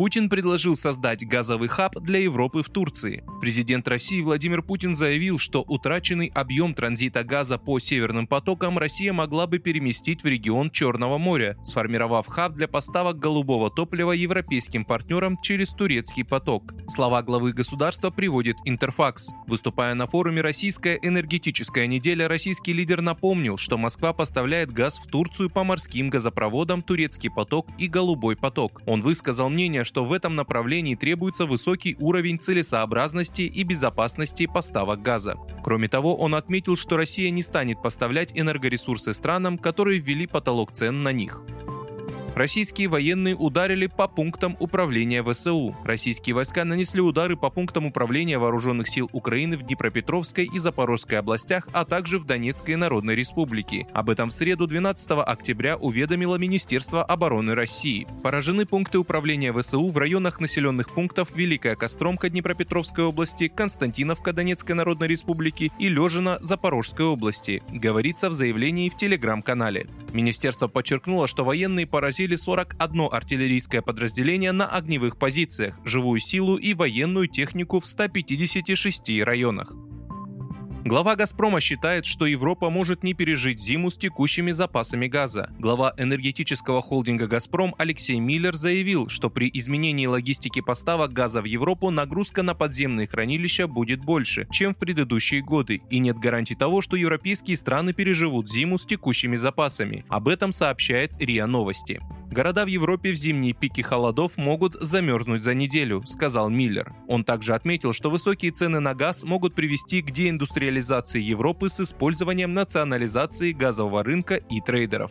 Путин предложил создать газовый хаб для Европы в Турции. Президент России Владимир Путин заявил, что утраченный объем транзита газа по северным потокам Россия могла бы переместить в регион Черного моря, сформировав хаб для поставок голубого топлива европейским партнерам через турецкий поток. Слова главы государства приводит Интерфакс. Выступая на форуме «Российская энергетическая неделя», российский лидер напомнил, что Москва поставляет газ в Турцию по морским газопроводам «Турецкий поток» и «Голубой поток». Он высказал мнение, что в этом направлении требуется высокий уровень целесообразности и безопасности поставок газа. Кроме того, он отметил, что Россия не станет поставлять энергоресурсы странам, которые ввели потолок цен на них. Российские военные ударили по пунктам управления ВСУ. Российские войска нанесли удары по пунктам управления вооруженных сил Украины в Днепропетровской и Запорожской областях, а также в Донецкой Народной Республике. Об этом в среду 12 октября уведомило Министерство обороны России. Поражены пункты управления ВСУ в районах населенных пунктов Великая Костромка Днепропетровской области, Константиновка Донецкой Народной Республики и Лежина Запорожской области, говорится в заявлении в телеграм-канале. Министерство подчеркнуло, что военные поразили поразили 41 артиллерийское подразделение на огневых позициях, живую силу и военную технику в 156 районах. Глава «Газпрома» считает, что Европа может не пережить зиму с текущими запасами газа. Глава энергетического холдинга «Газпром» Алексей Миллер заявил, что при изменении логистики поставок газа в Европу нагрузка на подземные хранилища будет больше, чем в предыдущие годы, и нет гарантий того, что европейские страны переживут зиму с текущими запасами. Об этом сообщает РИА Новости. Города в Европе в зимние пики холодов могут замерзнуть за неделю, сказал Миллер. Он также отметил, что высокие цены на газ могут привести к деиндустриализации Европы с использованием национализации газового рынка и трейдеров.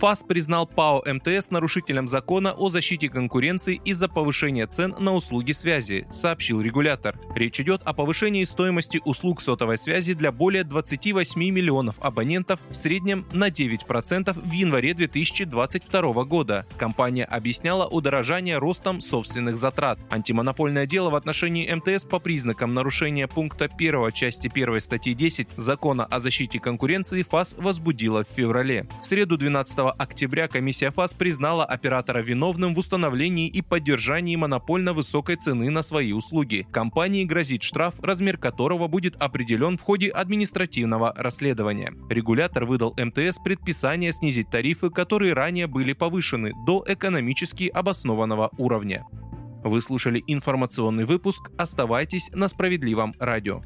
ФАС признал ПАО МТС нарушителем закона о защите конкуренции из-за повышения цен на услуги связи, сообщил регулятор. Речь идет о повышении стоимости услуг сотовой связи для более 28 миллионов абонентов в среднем на 9% в январе 2022 года. Компания объясняла удорожание ростом собственных затрат. Антимонопольное дело в отношении МТС по признакам нарушения пункта 1 части 1 статьи 10 Закона о защите конкуренции ФАС возбудила в феврале. В среду 12 октября комиссия ФАС признала оператора виновным в установлении и поддержании монопольно высокой цены на свои услуги. Компании грозит штраф, размер которого будет определен в ходе административного расследования. Регулятор выдал МТС предписание снизить тарифы, которые ранее были повышены до экономически обоснованного уровня. Вы слушали информационный выпуск. Оставайтесь на справедливом радио.